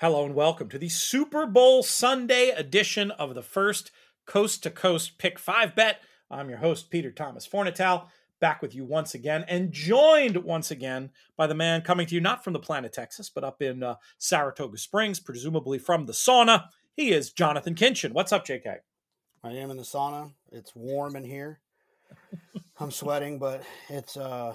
Hello and welcome to the Super Bowl Sunday edition of the first Coast to Coast Pick 5 Bet. I'm your host, Peter Thomas Fornatale, back with you once again and joined once again by the man coming to you not from the planet Texas, but up in uh, Saratoga Springs, presumably from the sauna. He is Jonathan Kinchen. What's up, JK? I am in the sauna. It's warm in here. I'm sweating, but it's uh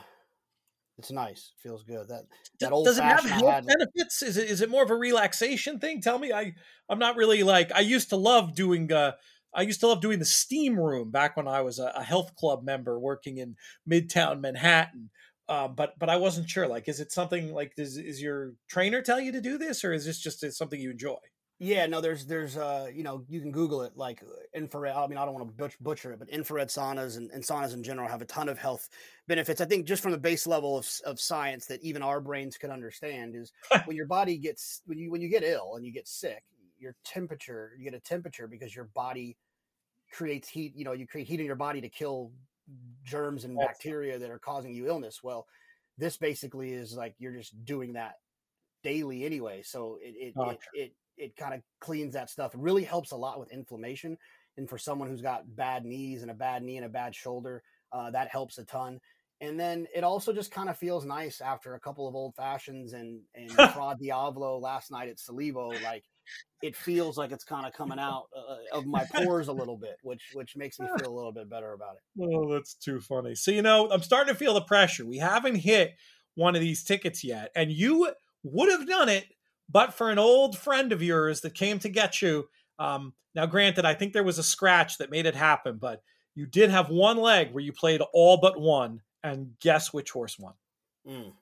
it's nice. Feels good. That that old does it have health benefits? Is it is it more of a relaxation thing? Tell me. I I'm not really like I used to love doing. uh I used to love doing the steam room back when I was a, a health club member working in Midtown Manhattan. Uh, but but I wasn't sure. Like, is it something like does is your trainer tell you to do this, or is this just something you enjoy? Yeah, no, there's there's uh you know you can Google it like infrared. I mean, I don't want to butcher it, but infrared saunas and, and saunas in general have a ton of health benefits. I think just from the base level of of science that even our brains can understand is when your body gets when you when you get ill and you get sick, your temperature you get a temperature because your body creates heat. You know, you create heat in your body to kill germs and bacteria that are causing you illness. Well, this basically is like you're just doing that daily anyway. So it it, it, it it kind of cleans that stuff. It really helps a lot with inflammation. And for someone who's got bad knees and a bad knee and a bad shoulder, uh, that helps a ton. And then it also just kind of feels nice after a couple of old fashions and and Fra Diavolo last night at Salivo. Like it feels like it's kind of coming out uh, of my pores a little bit, which which makes me feel a little bit better about it. Oh, that's too funny. So you know, I'm starting to feel the pressure. We haven't hit one of these tickets yet, and you would have done it, but for an old friend of yours that came to get you. Um, now, granted, I think there was a scratch that made it happen, but you did have one leg where you played all but one, and guess which horse won? Mm,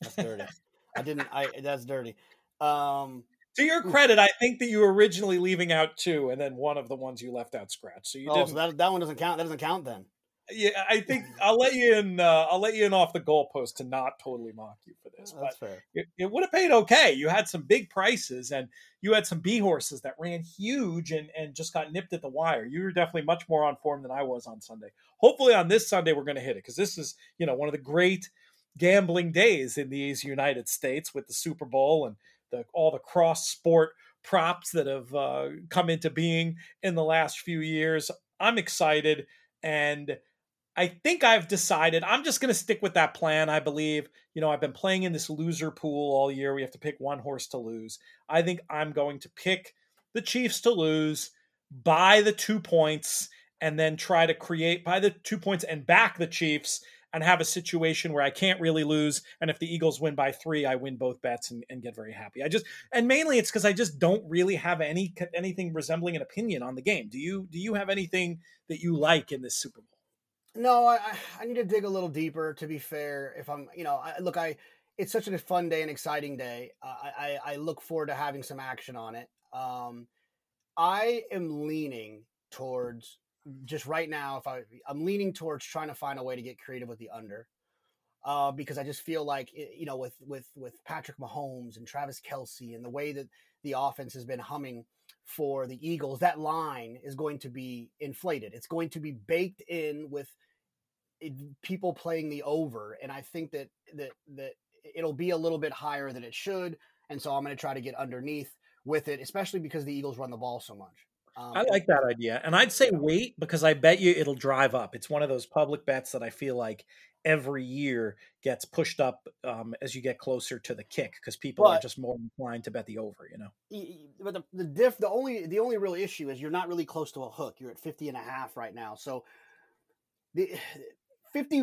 that's dirty. I didn't. I that's dirty. Um, To your credit, I think that you were originally leaving out two, and then one of the ones you left out scratched. So you oh, didn't. so that that one doesn't count. That doesn't count then. Yeah, I think I'll let you in. Uh, I'll let you in off the goalpost to not totally mock you for this, but That's fair. it, it would have paid okay. You had some big prices, and you had some B horses that ran huge and and just got nipped at the wire. You were definitely much more on form than I was on Sunday. Hopefully, on this Sunday, we're going to hit it because this is you know one of the great gambling days in these United States with the Super Bowl and the all the cross sport props that have uh, come into being in the last few years. I'm excited and. I think I've decided I'm just going to stick with that plan. I believe, you know, I've been playing in this loser pool all year. We have to pick one horse to lose. I think I'm going to pick the Chiefs to lose by the two points and then try to create by the two points and back the Chiefs and have a situation where I can't really lose. And if the Eagles win by three, I win both bets and, and get very happy. I just and mainly it's because I just don't really have any anything resembling an opinion on the game. Do you do you have anything that you like in this Super Bowl? No, I, I- need to dig a little deeper. To be fair, if I'm, you know, I, look, I it's such a fun day, and exciting day. I, I I look forward to having some action on it. Um, I am leaning towards just right now. If I, I'm leaning towards trying to find a way to get creative with the under, uh, because I just feel like you know, with with with Patrick Mahomes and Travis Kelce and the way that the offense has been humming for the Eagles, that line is going to be inflated. It's going to be baked in with it, people playing the over, and I think that that that it'll be a little bit higher than it should, and so I'm going to try to get underneath with it, especially because the Eagles run the ball so much. Um, I like that idea. And I'd say wait because I bet you it'll drive up. It's one of those public bets that I feel like every year gets pushed up um, as you get closer to the kick because people are just more inclined to bet the over, you know? but the, the diff the only the only real issue is you're not really close to a hook you're at 50 and a half right now so the 50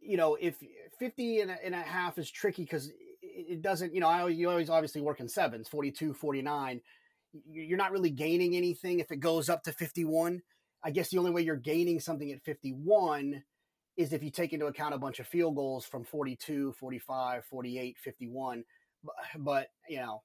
you know if 50 and a, and a half is tricky because it, doesn't you know I, you always obviously work in sevens 42 49 You- you're not really gaining anything if it goes up to 51 i guess the only way you're gaining something at 51 is if you take into account a bunch of field goals from 42 45 48 51 but, but you know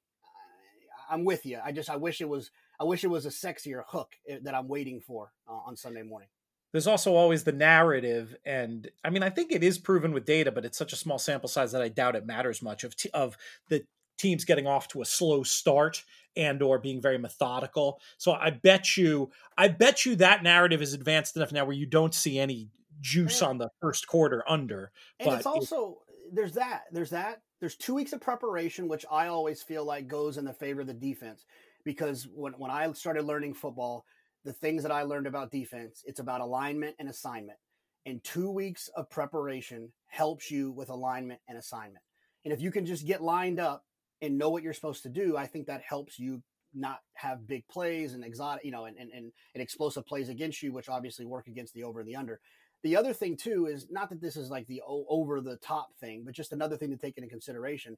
I'm with you. I just I wish it was I wish it was a sexier hook eh, that I'm waiting for uh, on Sunday morning. There's also always the narrative, and I mean, I think it is proven with data, but it's such a small sample size that I doubt it matters much of t- of the teams getting off to a slow start and or being very methodical. So I bet you, I bet you that narrative is advanced enough now where you don't see any juice Yeah. on the first quarter under. And But it's it- also there's that there's that there's two weeks of preparation, which I always feel like goes in the favor of the defense because when when I started learning football, the things that I learned about defense, it's about alignment and assignment. And two weeks of preparation helps you with alignment and assignment. And if you can just get lined up and know what you're supposed to do, I think that helps you not have big plays and exotic, you know, and, and, and, explosive plays against you, which obviously work against the over and the under. The other thing too is not that this is like the over the top thing, but just another thing to take into consideration.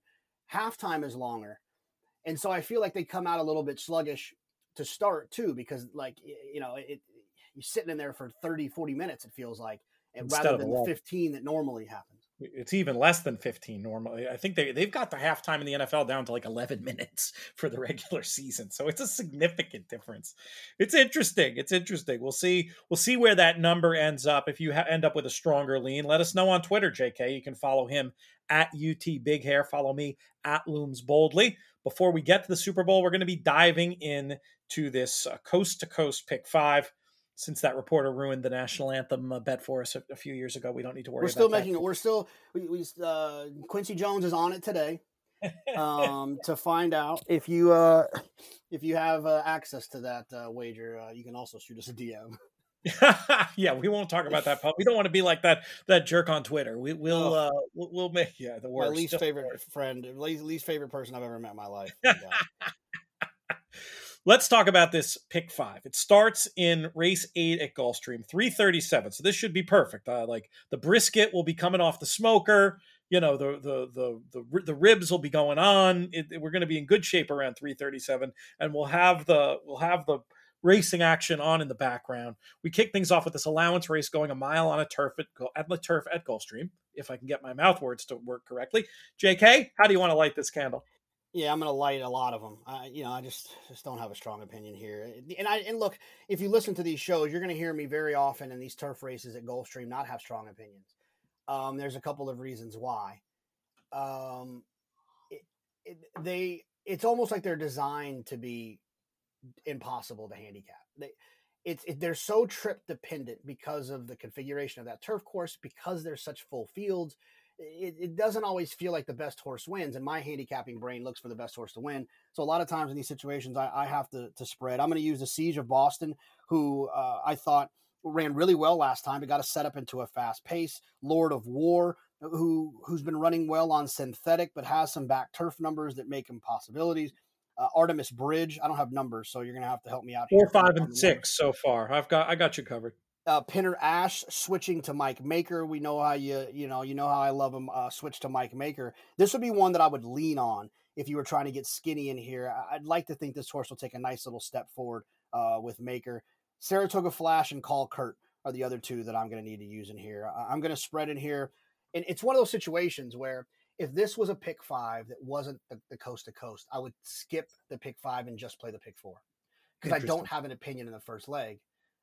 Halftime is longer. And so I feel like they come out a little bit sluggish to start too, because like, you know, it, you're sitting in there for 30, 40 minutes, it feels like, and rather than the 15 that normally happens it's even less than 15 normally. I think they they've got the halftime in the NFL down to like 11 minutes for the regular season. So it's a significant difference. It's interesting. It's interesting. We'll see we'll see where that number ends up. If you ha- end up with a stronger lean, let us know on Twitter, JK. You can follow him at UT Big Hair. Follow me at Looms Boldly. Before we get to the Super Bowl, we're going to be diving in to this uh, coast to coast pick 5 since that reporter ruined the national anthem uh, bet for us a, a, few years ago. We don't need to worry. We're still making that. it. We're still. We, we uh, Quincy Jones is on it today um, to find out if you uh, if you have uh, access to that uh, wager. Uh, you can also shoot us a DM. yeah, we won't talk about that. We don't want to be like that that jerk on Twitter. We, will oh. we'll, we'll make yeah the worst. My least favorite friend, least, least favorite person I've ever met in my life. Let's talk about this pick five. It starts in race eight at Gulfstream, 337. So this should be perfect. Uh, like the brisket will be coming off the smoker. You know, the the the the, the ribs will be going on. It, we're going to be in good shape around 337, and we'll have the we'll have the racing action on in the background. We kick things off with this allowance race going a mile on a turf at, at the turf at Gulfstream, if I can get my mouth words to work correctly. JK, how do you want to light this candle? Yeah, I'm going to light a lot of them. I, you know, I just just don't have a strong opinion here. And I and look, if you listen to these shows, you're going to hear me very often in these turf races at Gulfstream not have strong opinions. Um, there's a couple of reasons why. Um, it, it, they it's almost like they're designed to be impossible to handicap. They it's it, they're so trip dependent because of the configuration of that turf course because they're such full fields it, it, doesn't always feel like the best horse wins. And my handicapping brain looks for the best horse to win. So a lot of times in these situations, I, I have to, to spread. I'm going to use the Siege of Boston, who uh, I thought ran really well last time. It got a set up into a fast pace. Lord of War, who who's been running well on synthetic, but has some back turf numbers that make him possibilities. Uh, Artemis Bridge, I don't have numbers, so you're going to have to help me out. Four, here. five, and six so far. I've got I got you covered uh, Pinner Ash switching to Mike Maker. We know how you you know you know how I love him. Uh, switch to Mike Maker. This would be one that I would lean on if you were trying to get skinny in here. I'd like to think this horse will take a nice little step forward uh, with Maker. Saratoga Flash and Call Kurt are the other two that I'm going to need to use in here. I'm going to spread in here, and it's one of those situations where if this was a pick five that wasn't the, the coast to coast, I would skip the pick five and just play the pick four because I don't have an opinion in the first leg.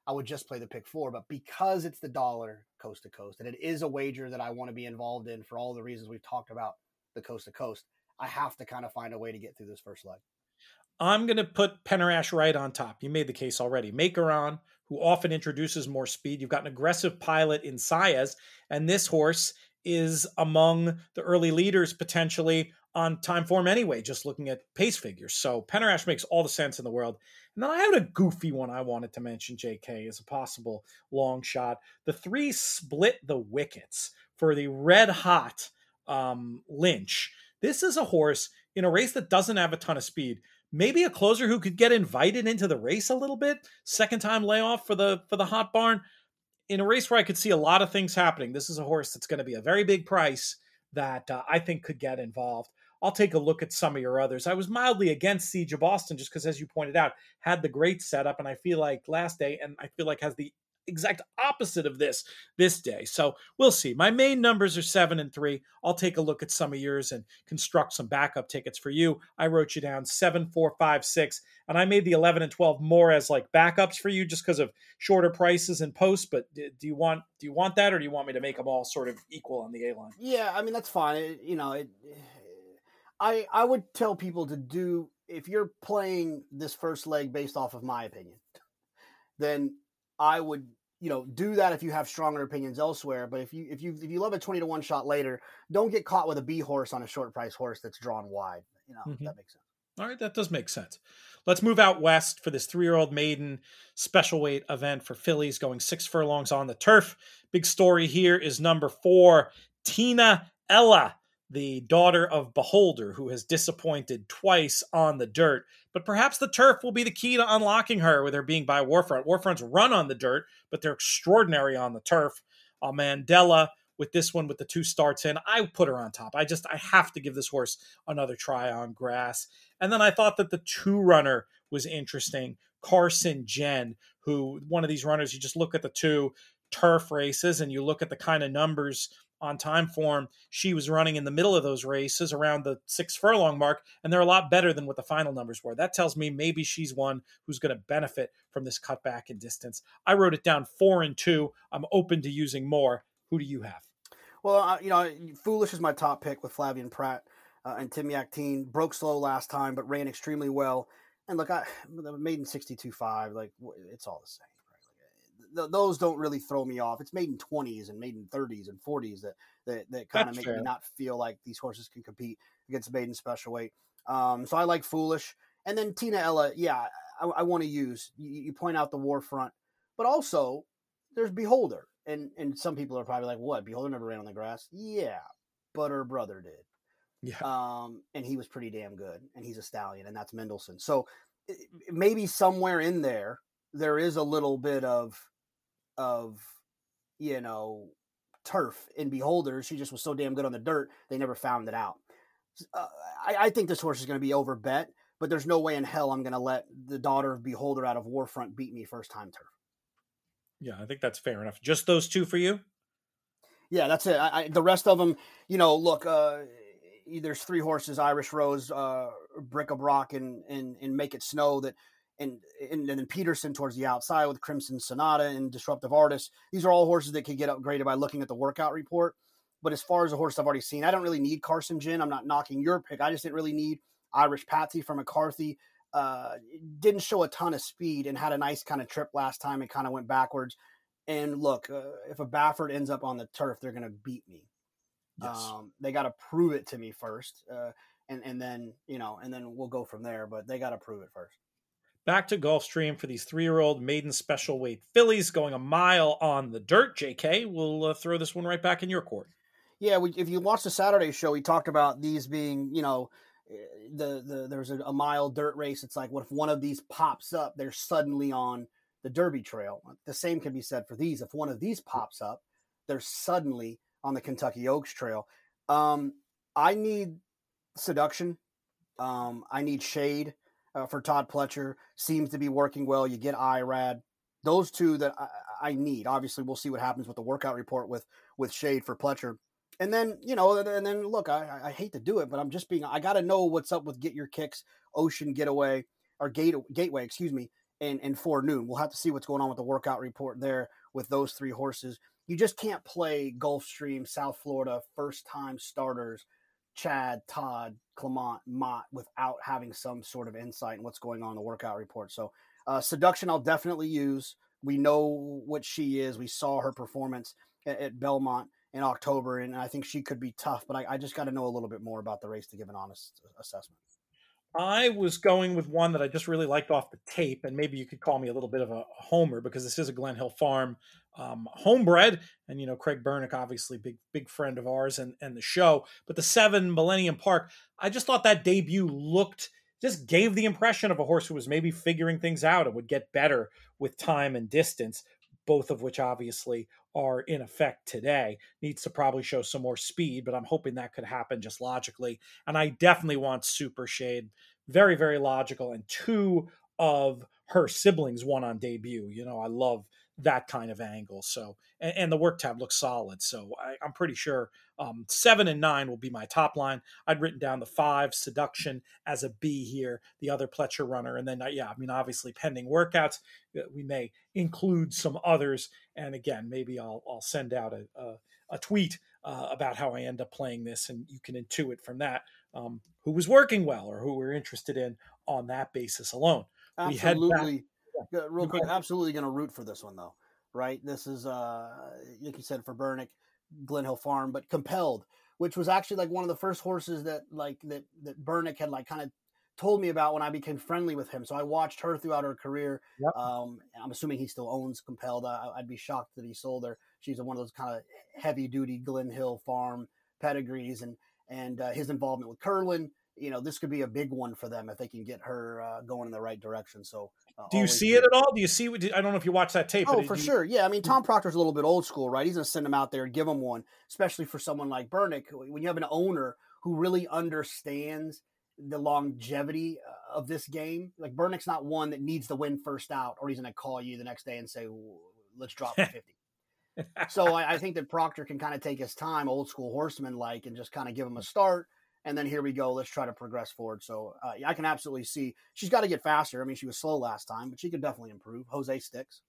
I would just play the pick four. But because it's the dollar coast to coast and it is a wager that I want to be involved in for all the reasons we've talked about the coast to coast, I have to kind of find a way to get through this first leg. I'm going to put Penner Ash right on top. You made the case already. Maker on, who often introduces more speed. You've got an aggressive pilot in Saez, and this horse is among the early leaders potentially on time form anyway, just looking at pace figures. So pennerash makes all the sense in the world. And then I had a goofy one I wanted to mention, JK, as a possible long shot. The three split the wickets for the red hot um, Lynch. This is a horse in a race that doesn't have a ton of speed. Maybe a closer who could get invited into the race a little bit. Second time layoff for the for the hot barn. In a race where I could see a lot of things happening, this is a horse that's going to be a very big price that uh, I think could get involved. I'll take a look at some of your others. I was mildly against Siege of Boston just because, as you pointed out, had the great setup, and I feel like last day, and I feel like has the exact opposite of this this day. So we'll see. My main numbers are seven and three. I'll take a look at some of yours and construct some backup tickets for you. I wrote you down seven, four, five, six, and I made the eleven and twelve more as like backups for you, just because of shorter prices and posts. But do you want do you want that, or do you want me to make them all sort of equal on the A line? Yeah, I mean that's fine. It, you know, it, eh, I I would tell people to do if you're playing this first leg based off of my opinion, then I would you know, do that if you have stronger opinions elsewhere. But if you if you if you love a twenty to one shot later, don't get caught with a B horse on a short price horse that's drawn wide. You know, mm-hmm. that makes sense. All right, that does make sense. Let's move out west for this three year old maiden special weight event for fillies going six furlongs on the turf. Big story here is number four, Tina Ella, the daughter of Beholder, who has disappointed twice on the dirt. But perhaps the turf will be the key to unlocking her with her being by Warfront. Warfronts run on the dirt, but they're extraordinary on the turf. Uh, Mandella with this one with the two starts in. I put her on top. I just I have to give this horse another try on grass. And then I thought that the two runner was interesting. Carson Jen, who one of these runners, you just look at the two turf races and you look at the kind of numbers on time form. She was running in the middle of those races around the six furlong mark, and they're a lot better than what the final numbers were. That tells me maybe she's one who's going to benefit from this cutback in distance. I wrote it down four and two. I'm open to using more. Who do you have? Well, uh, you know, Foolish is my top pick with Flavien Prat uh, and Tim Yakteen. Broke slow last time, but ran extremely well. And look, I maiden 62.5, like it's all the same. Right? those don't really throw me off. It's maiden 20s and maiden 30s and 40s that that, that kind of make fair. me not feel like these horses can compete against maiden special weight. Um, so I like Foolish. And then Tina Ella, yeah, I, I want to use. You, you point out the War Front, but also there's Beholder and and some people are probably like, "What? Beholder never ran on the grass." Yeah, but her brother did. Yeah. Um, and he was pretty damn good, and he's a stallion, and that's Mendelssohn. So maybe somewhere in there, there is a little bit of, of, you know, turf in Beholder. She just was so damn good on the dirt, they never found it out. Uh, I, I think this horse is going to be over bet, but there's no way in hell I'm going to let the daughter of Beholder out of Warfront beat me first time turf. Yeah, I think that's fair enough. Just those two for you? Yeah, that's it. I, I, the rest of them, you know, look, uh, there's three horses: Irish Rose, uh, Bric-a-Brac, and, and and Make It Snow. That and, and and then Peterson towards the outside with Crimson Sonata and Disruptive Artist. These are all horses that could get upgraded by looking at the workout report. But as far as the horse I've already seen, I don't really need Carson Jen. I'm not knocking your pick. I just didn't really need Irish Patsy from McCarthy uh, didn't show a ton of speed and had a nice kind of trip last time and kind of went backwards. And look, uh, if a Baffert ends up on the turf, they're going to beat me. Yes. Um, they got to prove it to me first, uh, and and then you know, and then we'll go from there. But they got to prove it first. Back to Gulfstream for these three-year-old maiden special weight fillies going a mile on the dirt. J.K. We'll uh, throw this one right back in your court. Yeah, we, if you watch the Saturday show, we talked about these being, you know, the, the there's a, a mile dirt race. It's like, what if one of these pops up? They're suddenly on the Derby Trail. The same can be said for these. If one of these pops up, they're suddenly on the Kentucky Oaks Trail. Um, I need seduction. Um, I need shade uh, for Todd Pletcher. Seems to be working well. You get Irad. Those two that I, I, need. Obviously, we'll see what happens with the workout report with with shade for Pletcher and then you know, and then look, I, I hate to do it, but I'm just being. I got to know what's up with Get Your Kicks, Ocean Getaway, or Gate Gateway, excuse me, and and Forenoon. We'll have to see what's going on with the workout report there with those three horses. You just can't play Gulfstream, South Florida, first time starters, Chad, Todd, Clement, Mott, without having some sort of insight in what's going on in the workout report. So, uh, seduction, I'll definitely use. We know what she is. We saw her performance at, at Belmont in October, and I think she could be tough. But I, I just got to know a little bit more about the race to give an honest assessment. I was going with one that I just really liked off the tape, and maybe you could call me a little bit of a homer because this is a Glen Hill Farm um, homebred, and you know Craig Bernick, obviously big big friend of ours and and the show. But the seven Millennium Park, I just thought that debut looked just gave the impression of a horse who was maybe figuring things out and would get better with time and distance both of which obviously are in effect today. Needs to probably show some more speed, but I'm hoping that could happen just logically. And I definitely want Super Shade. Very, very logical. And two of her siblings won on debut. You know, I love that kind of angle. So, and, and the work tab looks solid. So I, am pretty sure um, seven and nine will be my top line. I'd written down the five seduction as a B here, the other Pletcher runner, and then uh, yeah, I mean obviously pending workouts, uh, we may include some others. And again, maybe I'll I'll send out a a, a tweet uh, about how I end up playing this, and you can intuit from that um, who was working well or who we're interested in on that basis alone. Absolutely. Real quick, absolutely going to root for this one though. right? This is, uh, like you said, for Bernick, Glen Hill Farm, but compelled, which was actually like one of the first horses that like that that Bernick had like kind of told me about when I became friendly with him. So I watched her throughout her career. Yep. Um, I'm assuming he still owns Compelled. I, would be shocked that he sold her. She's one of those kind of heavy duty Glen Hill Farm pedigrees, and and uh, his involvement with Curlin. You know, this could be a big one for them if they can get her uh, going in the right direction. So, uh, do you see it at all? Do you see? I don't know if you watch that tape. Oh, for you... sure. Yeah, I mean. Tom Proctor's a little bit old school, right? He's going to send him out there and give him one, especially for someone like Bernick. When you have an owner who really understands the longevity uh, of this game. Like Bernick's not one that needs to win first out, or he's going to call you the next day and say, "Let's drop to 50. so I, I, think that Proctor can kind of take his time, old school horseman like, and just kind of give him a start. And then here we go. Let's try to progress forward. So uh, I can absolutely see she's got to get faster. I mean, she was slow last time, but she could definitely improve. Jose sticks.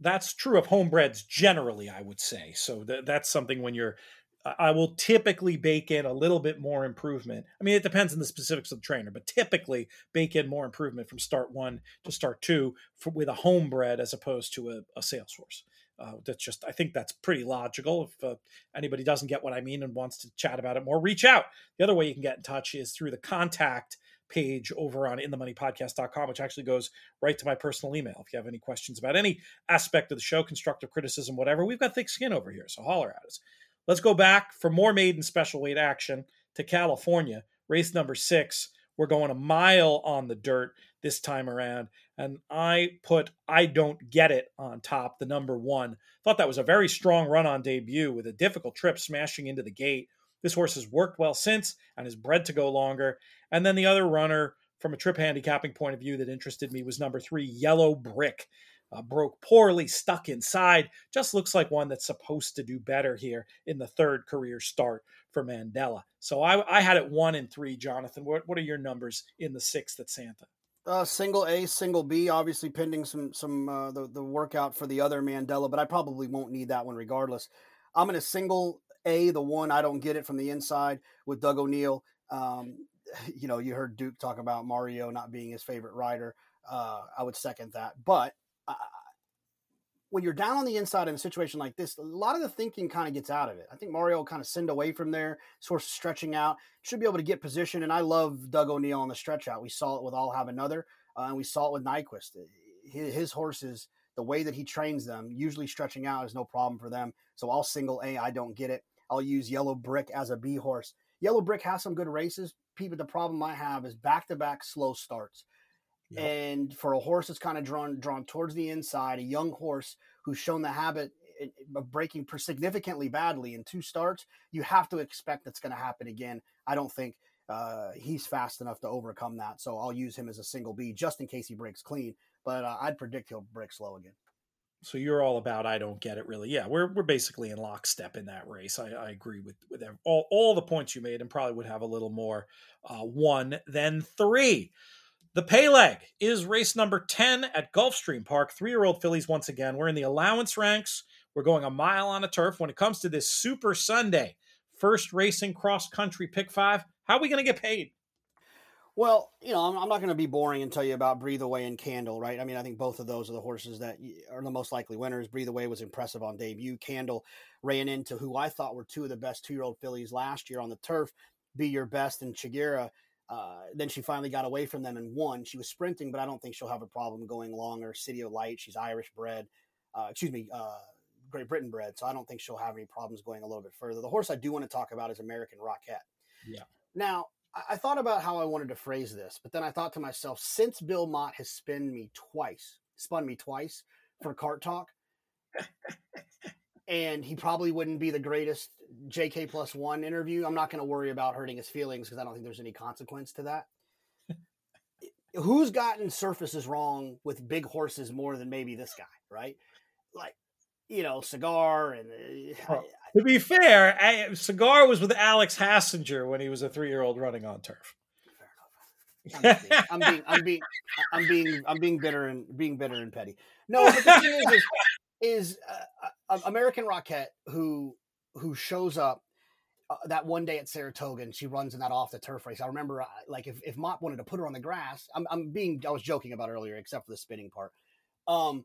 That's true of homebreds generally, I would say. So th- that's something when you're I will typically bake in a little bit more improvement. I mean, it depends on the specifics of the trainer, but typically bake in more improvement from start one to start two for, with a homebred as opposed to a, a sales horse. Uh, that's just, I think that's pretty logical. If uh, anybody doesn't get what I mean and wants to chat about it more, reach out. The other way you can get in touch is through the contact page over on inthemoneypodcast.com, which actually goes right to my personal email. If you have any questions about any aspect of the show, constructive criticism, whatever, we've got thick skin over here. So holler at us. Let's go back for more maiden special weight action to California, race number six. We're going a mile on the dirt this time around. And I put I Don't Get It on top, the number one. Thought that was a very strong run on debut with a difficult trip smashing into the gate. This horse has worked well since and is bred to go longer. And then the other runner, from a trip handicapping point of view, that interested me was number three, Yellow Brick uh, broke poorly, stuck inside. Just looks like one that's supposed to do better here in the third career start for Mandella. So I, I had it one and three, Jonathan. What, what are your numbers in the sixth at Santa? Uh, single A, single B, obviously pending some some uh, the the workout for the other Mandella, but I probably won't need that one regardless. I'm in a single A, the one I don't get it from the inside with Doug O'Neill. Um, you know, you heard Duke talk about Mario not being his favorite rider. Uh, I would second that, but when you're down on the inside in a situation like this, a lot of the thinking kind of gets out of it. I think Mario will kind of send away from there, sort of stretching out, should be able to get position. And I love Doug O'Neill on the stretch out. We saw it with I'll Have Another, uh, and we saw it with Nyquist. His, his horses, the way that he trains them, usually stretching out is no problem for them. So I'll single A, I don't get it. I'll use Yellow Brick as a B horse. Yellow Brick has some good races, but the problem I have is back to back slow starts. Yep. And for a horse that's kind of drawn drawn towards the inside, a young horse who's shown the habit of breaking significantly badly in two starts, you have to expect that's going to happen again. I don't think uh, he's fast enough to overcome that, so I'll use him as a single B just in case he breaks clean. But uh, I'd predict he'll break slow again. So you're all about I don't get it really. Yeah, we're we're basically in lockstep in that race. I, I agree with with all all the points you made, and probably would have a little more uh, one than three. The Pay leg is race number 10 at Gulfstream Park. Three year old fillies once again. We're in the allowance ranks. We're going a mile on a turf. When it comes to this Super Sunday, first racing cross country pick five, how are we going to get paid? Well, you know, I'm, I'm not going to be boring and tell you about Breathe Away and Candle, right? I mean, I think both of those are the horses that are the most likely winners. Breathe Away was impressive on debut. Candle ran into who I thought were two of the best two year old fillies last year on the turf. Be Your Best and Chagira uh, then she finally got away from them and won. She was sprinting, but I don't think she'll have a problem going longer. City of Light, she's Irish bred, uh, excuse me, uh, Great Britain bred, so I don't think she'll have any problems going a little bit further. The horse I do want to talk about is American Rocket. Yeah. Now, I, I thought about how I wanted to phrase this, but then I thought to myself, since Bill Mott has spun me twice, spun me twice for Cart Talk, and he probably wouldn't be the greatest JK plus one interview. I'm not going to worry about hurting his feelings because I don't think there's any consequence to that. Who's gotten surfaces wrong with big horses more than maybe this guy, right? Like, you know, Cigar and. Uh, to be fair, I, Cigar was with Alex Hassinger when he was a three year old running on turf. I'm being, I'm being, I'm being, I'm being, I'm being bitter and being bitter and petty. No, but the thing is, is is uh, uh, American Rocket who who shows up uh, that one day at Saratoga and she runs in that off the turf race. I remember uh, like if, if Mott wanted to put her on the grass, I'm, I'm being I was joking about earlier, except for the spinning part. Um,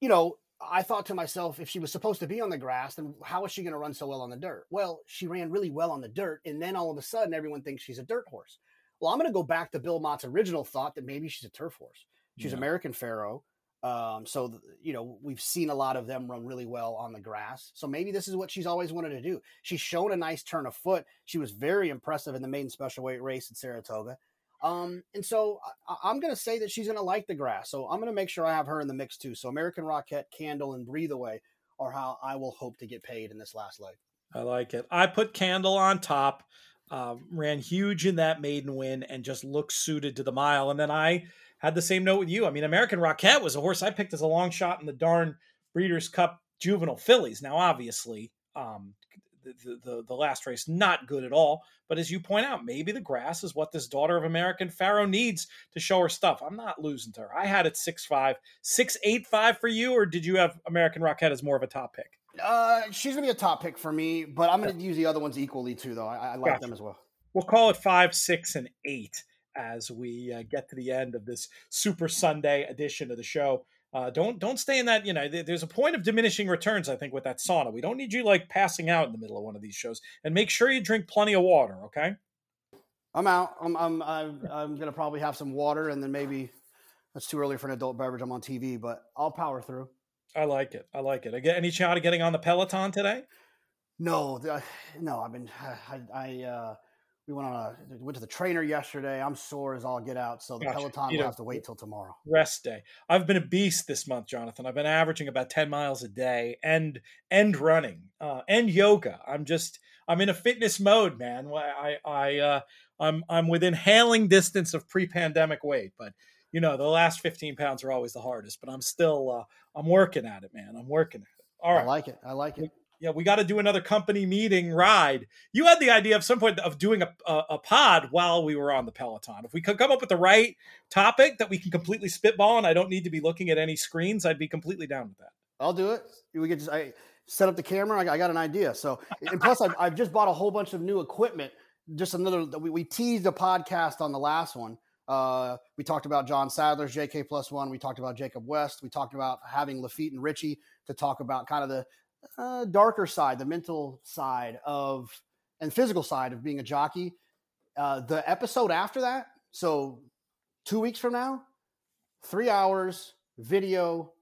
you know, I thought to myself, if she was supposed to be on the grass, then how is she going to run so well on the dirt? Well, she ran really well on the dirt, and then all of a sudden, everyone thinks she's a dirt horse. Well, I'm going to go back to Bill Mott's original thought that maybe she's a turf horse. She's yeah. American Pharoah. Um, so you know we've seen a lot of them run really well on the grass. So maybe this is what she's always wanted to do. She's shown a nice turn of foot. She was very impressive in the maiden special weight race at Saratoga. Um, and so I, am going to say that she's going to like the grass. So I'm going to make sure I have her in the mix too. So American Rocket, Candle, and Breathe Away are how I will hope to get paid in this last leg. I like it. I put Candle on top. Uh, ran huge in that maiden win and just looks suited to the mile. And then I had the same note with you. I mean, American Rocket was a horse I picked as a long shot in the darn Breeders' Cup Juvenile Fillies. Now, obviously, um, the, the, the last race not good at all. But as you point out, maybe the grass is what this daughter of American Pharoah needs to show her stuff. I'm not losing to her. I had it six five, six eight five for you, or did you have American Rocket as more of a top pick? Uh, she's gonna be a top pick for me, but I'm gonna use the other ones equally too, though. I, I like gotcha. them as well. We'll call it five, six, and eight as we uh, get to the end of this Super Sunday edition of the show. Uh, don't don't stay in that. You know, there's a point of diminishing returns. I think with that sauna, we don't need you like passing out in the middle of one of these shows. And make sure you drink plenty of water. Okay. I'm out. I'm I'm I'm, I'm gonna probably have some water, and then maybe that's too early for an adult beverage. I'm on TV, but I'll power through. I like it. I like it. I get any shot of getting on the Peloton today? No, no. I've been I, I uh, we went on a went to the trainer yesterday. I'm sore as all get out, so the gotcha. Peloton will have to wait till tomorrow. Rest day. I've been a beast this month, Jonathan. I've been averaging about ten miles a day, and and running, uh, and yoga. I'm just I'm in a fitness mode, man. I I uh, I'm I'm within hailing distance of pre-pandemic weight, but you know the last 15 pounds are always the hardest. But I'm still uh, I'm working at it, man. I'm working at it. All right, I like it. I like it yeah, we got to do another company meeting ride. You had the idea of some point of doing a, a, a, pod while we were on the Peloton. If we could come up with the right topic that we can completely spitball and I don't need to be looking at any screens, I'd be completely down with that. I'll do it. We could just I set up the camera. I, I got an idea. So, and plus, I've, I've, just bought a whole bunch of new equipment. Just another. We, we teased a podcast on the last one. Uh, we talked about John Sadler's JK plus one. We talked about Jacob West. We talked about having Lafitte and Richie to talk about kind of the uh, darker side, the mental side of and physical side of being a jockey. Uh, the episode after that, so two weeks from now, three hours video,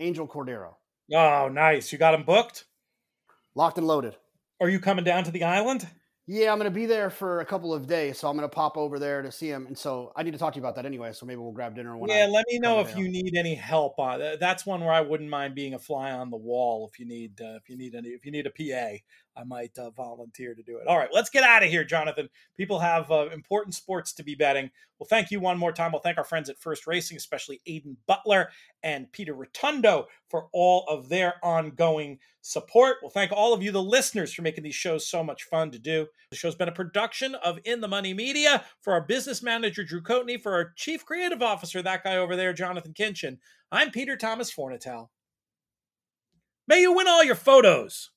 Angel Cordero. Oh, nice! You got him booked, locked and loaded. Are you coming down to the island? Yeah, I'm going to be there for a couple of days, so I'm going to pop over there to see him. And so I need to talk to you about that anyway. So maybe we'll grab dinner. When yeah, I let me know if you need any help on. That's one where I wouldn't mind being a fly on the wall if you need uh, if you need any if you need a PA. I might uh, volunteer to do it. All right, let's get out of here, Jonathan. People have uh, important sports to be betting. Well, thank you one more time. We'll thank our friends at First Racing, especially Aiden Butler and Peter Rotundo, for all of their ongoing support. We'll thank all of you, the listeners, for making these shows so much fun to do. The show's been a production of In the Money Media. For our business manager, Drew Coatney, for our chief creative officer, that guy over there, Jonathan Kinchen, I'm Peter Thomas Fornatale. May you win all your photos.